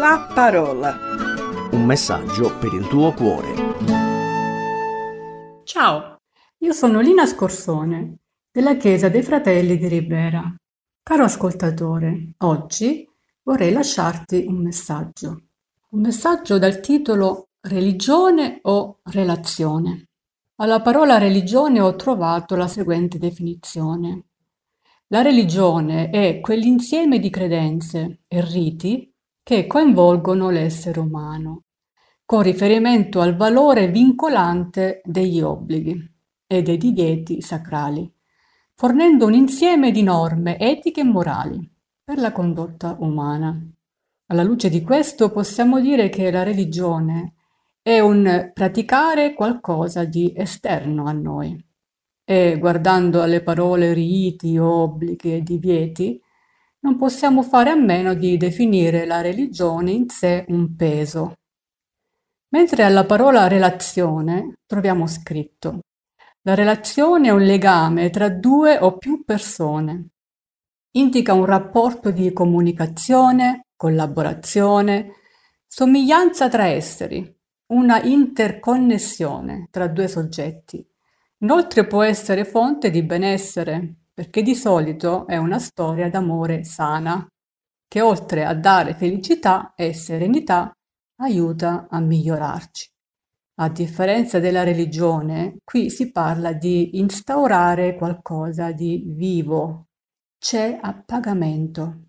La parola. Un messaggio per il tuo cuore. Ciao, io sono Lina Scorsone della Chiesa dei Fratelli di Ribera. Caro ascoltatore, oggi vorrei lasciarti un messaggio. Un messaggio dal titolo Religione o relazione. Alla parola religione ho trovato la seguente definizione. La religione è quell'insieme di credenze e riti che coinvolgono l'essere umano, con riferimento al valore vincolante degli obblighi e dei divieti sacrali, fornendo un insieme di norme etiche e morali per la condotta umana. Alla luce di questo possiamo dire che la religione è un praticare qualcosa di esterno a noi. E guardando alle parole riti, obblighi e divieti, non possiamo fare a meno di definire la religione in sé un peso. Mentre alla parola relazione troviamo scritto la relazione è un legame tra due o più persone. Indica un rapporto di comunicazione, collaborazione, somiglianza tra esseri, una interconnessione tra due soggetti. Inoltre può essere fonte di benessere, perché di solito è una storia d'amore sana, che oltre a dare felicità e serenità aiuta a migliorarci. A differenza della religione, qui si parla di instaurare qualcosa di vivo. C'è a pagamento.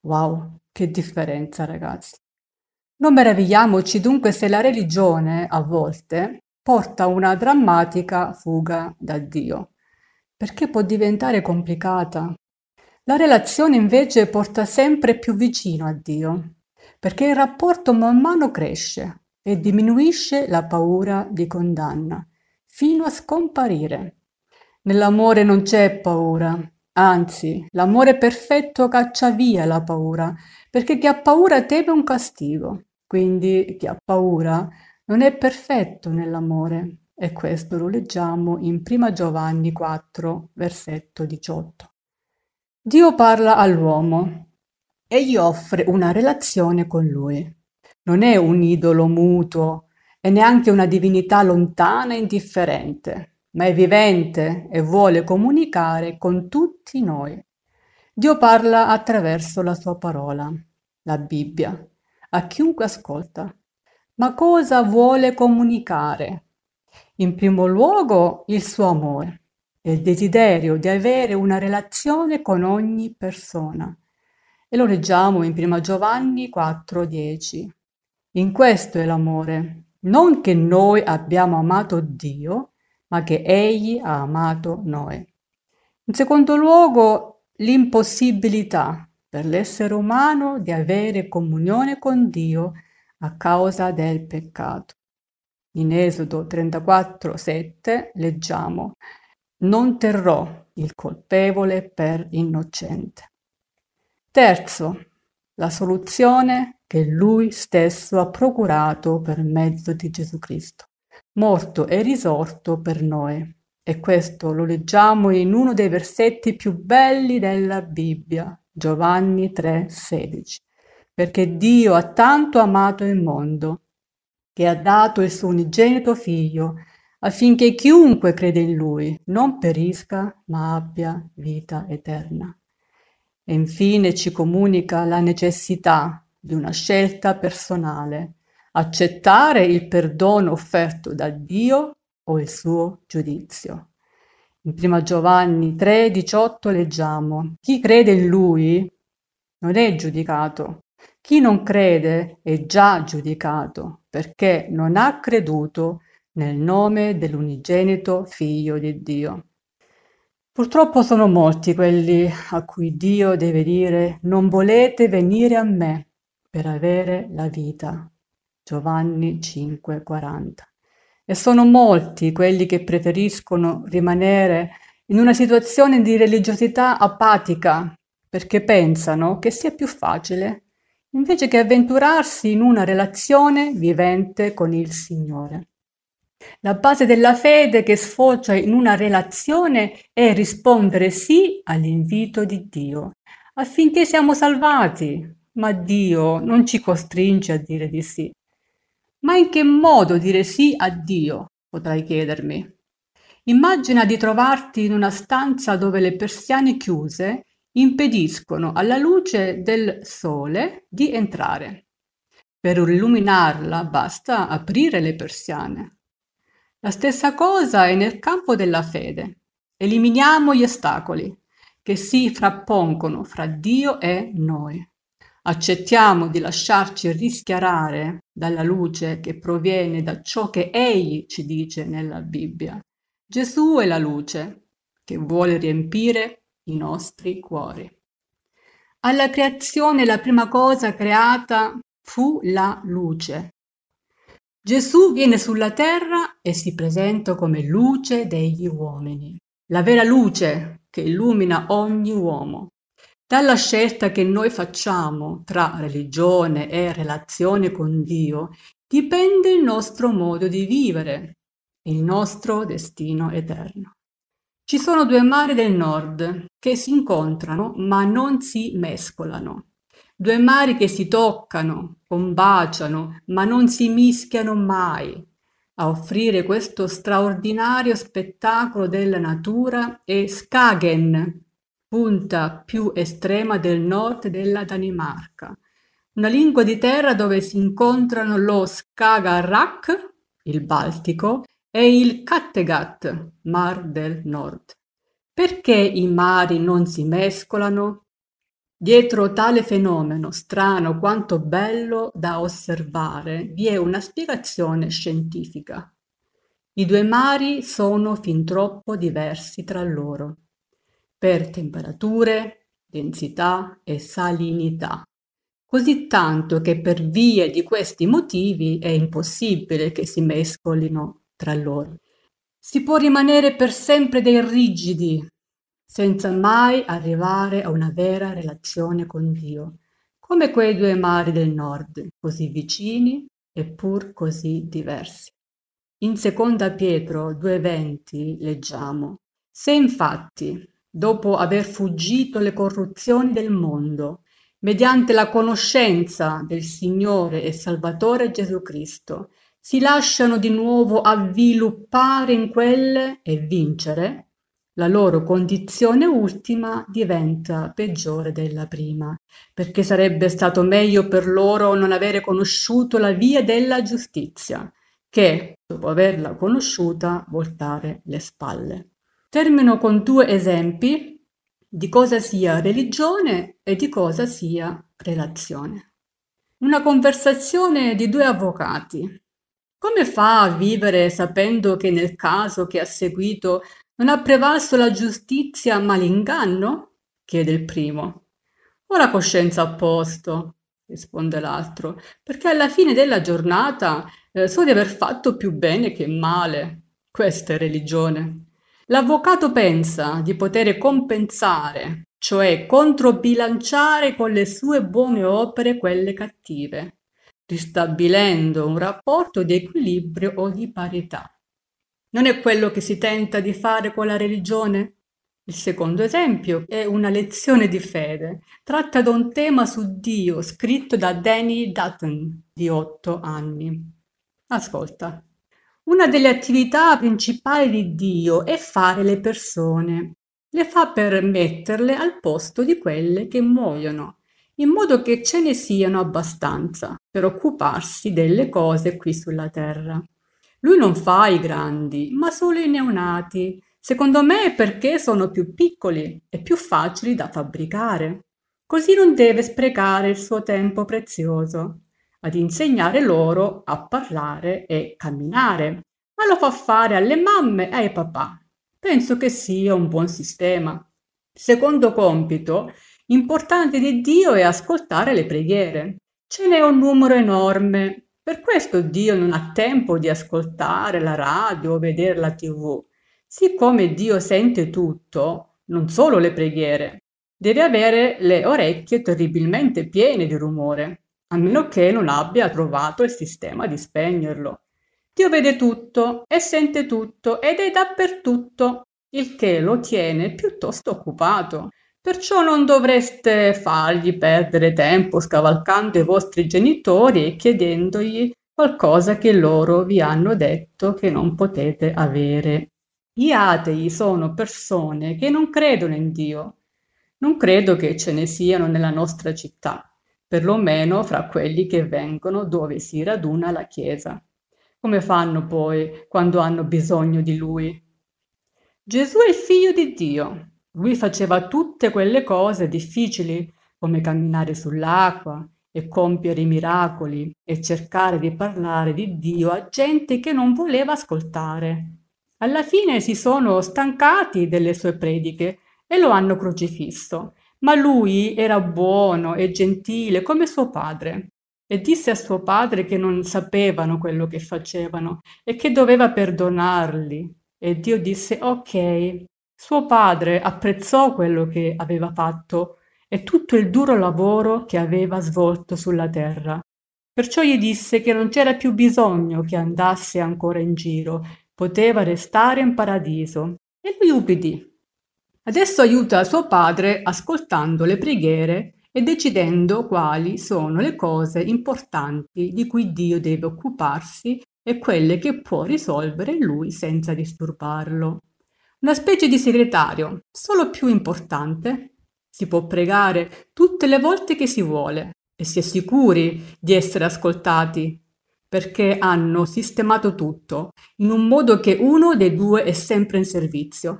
Wow, che differenza ragazzi. Non meravigliamoci dunque se la religione, a volte, porta una drammatica fuga da Dio, perché può diventare complicata. La relazione invece porta sempre più vicino a Dio, perché il rapporto man mano cresce e diminuisce la paura di condanna, fino a scomparire. Nell'amore non c'è paura, anzi, l'amore perfetto caccia via la paura, perché chi ha paura teme un castigo. Quindi chi ha paura non è perfetto nell'amore e questo lo leggiamo in 1 Giovanni 4, versetto 18. Dio parla all'uomo e gli offre una relazione con lui. Non è un idolo muto e neanche una divinità lontana e indifferente, ma è vivente e vuole comunicare con tutti noi. Dio parla attraverso la sua parola, la Bibbia, a chiunque ascolta. Ma cosa vuole comunicare? In primo luogo il suo amore e il desiderio di avere una relazione con ogni persona. E lo leggiamo in 1 Giovanni 4:10. In questo è l'amore, non che noi abbiamo amato Dio, ma che Egli ha amato noi. In secondo luogo, l'impossibilità per l'essere umano di avere comunione con Dio a causa del peccato. In Esodo 34, 7 leggiamo Non terrò il colpevole per innocente. Terzo, la soluzione che lui stesso ha procurato per mezzo di Gesù Cristo, morto e risorto per noi. E questo lo leggiamo in uno dei versetti più belli della Bibbia, Giovanni 3:16. Perché Dio ha tanto amato il mondo che ha dato il suo unigenito figlio affinché chiunque crede in lui non perisca ma abbia vita eterna. E infine ci comunica la necessità di una scelta personale, accettare il perdono offerto da Dio o il suo giudizio. In 1 Giovanni 3, 18 leggiamo, chi crede in lui non è giudicato, chi non crede è già giudicato perché non ha creduto nel nome dell'unigenito figlio di Dio. Purtroppo sono molti quelli a cui Dio deve dire non volete venire a me per avere la vita. Giovanni 5:40 e sono molti quelli che preferiscono rimanere in una situazione di religiosità apatica perché pensano che sia più facile invece che avventurarsi in una relazione vivente con il Signore. La base della fede che sfocia in una relazione è rispondere sì all'invito di Dio affinché siamo salvati, Ma Dio non ci costringe a dire di sì. Ma in che modo dire sì a Dio? potrai chiedermi. Immagina di trovarti in una stanza dove le persiane chiuse impediscono alla luce del sole di entrare. Per illuminarla basta aprire le persiane. La stessa cosa è nel campo della fede. Eliminiamo gli ostacoli che si frappongono fra Dio e noi. Accettiamo di lasciarci rischiarare dalla luce che proviene da ciò che Egli ci dice nella Bibbia. Gesù è la luce che vuole riempire i nostri cuori. Alla creazione la prima cosa creata fu la luce. Gesù viene sulla terra e si presenta come luce degli uomini, la vera luce che illumina ogni uomo. Dalla scelta che noi facciamo tra religione e relazione con Dio dipende il nostro modo di vivere, il nostro destino eterno. Ci sono due mari del nord che si incontrano ma non si mescolano. Due mari che si toccano, combaciano, ma non si mischiano mai. A offrire questo straordinario spettacolo della natura è Skagen, punta più estrema del nord della Danimarca. Una lingua di terra dove si incontrano lo Skagerrak, il Baltico, e il Kattegat, Mar del Nord. Perché i mari non si mescolano? Dietro tale fenomeno, strano quanto bello da osservare, vi è una spiegazione scientifica. I due mari sono fin troppo diversi tra loro, per temperature, densità e salinità, così tanto che per vie di questi motivi è impossibile che si mescolino tra loro. Si può rimanere per sempre dei rigidi, senza mai arrivare a una vera relazione con Dio, come quei due mari del nord, così vicini eppur così diversi. In seconda Pietro 2,20 leggiamo: Se infatti, dopo aver fuggito le corruzioni del mondo, mediante la conoscenza del Signore e Salvatore Gesù Cristo, si lasciano di nuovo avviluppare in quelle e vincere, la loro condizione ultima diventa peggiore della prima, perché sarebbe stato meglio per loro non avere conosciuto la via della giustizia, che, dopo averla conosciuta, voltare le spalle. Termino con due esempi di cosa sia religione e di cosa sia relazione. Una conversazione di due avvocati come fa a vivere sapendo che nel caso che ha seguito non ha prevalso la giustizia ma l'inganno? chiede il primo. Ho la coscienza a posto, risponde l'altro, perché alla fine della giornata eh, so di aver fatto più bene che male. Questa è religione. L'avvocato pensa di poter compensare, cioè controbilanciare con le sue buone opere quelle cattive ristabilendo un rapporto di equilibrio o di parità. Non è quello che si tenta di fare con la religione? Il secondo esempio è una lezione di fede. Tratta da un tema su Dio scritto da Danny Dutton, di otto anni. Ascolta. Una delle attività principali di Dio è fare le persone. Le fa per metterle al posto di quelle che muoiono in modo che ce ne siano abbastanza per occuparsi delle cose qui sulla terra. Lui non fa i grandi, ma solo i neonati. Secondo me perché sono più piccoli e più facili da fabbricare. Così non deve sprecare il suo tempo prezioso ad insegnare loro a parlare e camminare, ma lo fa fare alle mamme e ai papà. Penso che sia un buon sistema. Secondo compito Importante di Dio è ascoltare le preghiere. Ce n'è un numero enorme. Per questo Dio non ha tempo di ascoltare la radio o vedere la tv. Siccome Dio sente tutto, non solo le preghiere, deve avere le orecchie terribilmente piene di rumore, a meno che non abbia trovato il sistema di spegnerlo. Dio vede tutto e sente tutto ed è dappertutto, il che lo tiene piuttosto occupato Perciò non dovreste fargli perdere tempo scavalcando i vostri genitori e chiedendogli qualcosa che loro vi hanno detto che non potete avere. Gli atei sono persone che non credono in Dio. Non credo che ce ne siano nella nostra città, perlomeno fra quelli che vengono dove si raduna la Chiesa. Come fanno poi quando hanno bisogno di Lui? Gesù è il figlio di Dio lui faceva tutte quelle cose difficili, come camminare sull'acqua e compiere i miracoli e cercare di parlare di Dio a gente che non voleva ascoltare. Alla fine si sono stancati delle sue prediche e lo hanno crocifisso, ma lui era buono e gentile come suo padre e disse a suo padre che non sapevano quello che facevano e che doveva perdonarli. E Dio disse ok, suo padre apprezzò quello che aveva fatto e tutto il duro lavoro che aveva svolto sulla terra. Perciò gli disse che non c'era più bisogno che andasse ancora in giro, poteva restare in paradiso. E lui ubbidì. Adesso aiuta suo padre ascoltando le preghiere e decidendo quali sono le cose importanti di cui Dio deve occuparsi e quelle che può risolvere lui senza disturbarlo. Una specie di segretario, solo più importante. Si può pregare tutte le volte che si vuole e si è sicuri di essere ascoltati, perché hanno sistemato tutto in un modo che uno dei due è sempre in servizio.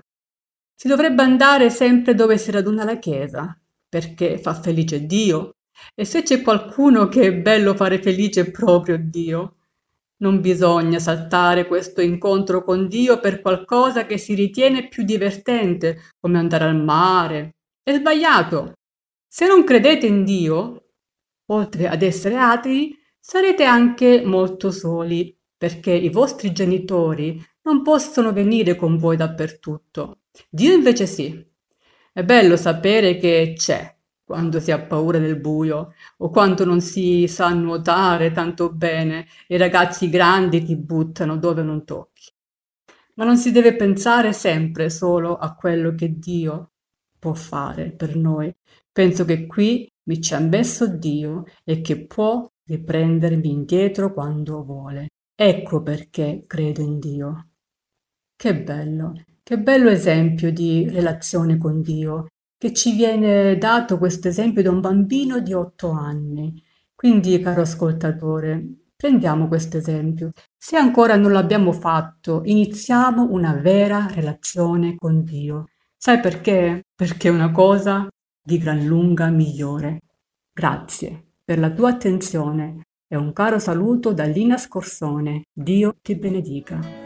Si dovrebbe andare sempre dove si raduna la Chiesa, perché fa felice Dio. E se c'è qualcuno che è bello fare felice proprio Dio, non bisogna saltare questo incontro con Dio per qualcosa che si ritiene più divertente, come andare al mare. È sbagliato. Se non credete in Dio, oltre ad essere atei, sarete anche molto soli, perché i vostri genitori non possono venire con voi dappertutto. Dio invece sì. È bello sapere che c'è, quando si ha paura del buio o quando non si sa nuotare tanto bene e i ragazzi grandi ti buttano dove non tocchi. Ma non si deve pensare sempre solo a quello che Dio può fare per noi. Penso che qui mi ci ha messo Dio e che può riprendermi indietro quando vuole. Ecco perché credo in Dio. Che bello, che bello esempio di relazione con Dio che ci viene dato questo esempio da un bambino di otto anni. Quindi, caro ascoltatore, prendiamo questo esempio. Se ancora non l'abbiamo fatto, iniziamo una vera relazione con Dio. Sai perché? Perché è una cosa di gran lunga migliore. Grazie per la tua attenzione e un caro saluto da Lina Scorsone. Dio ti benedica.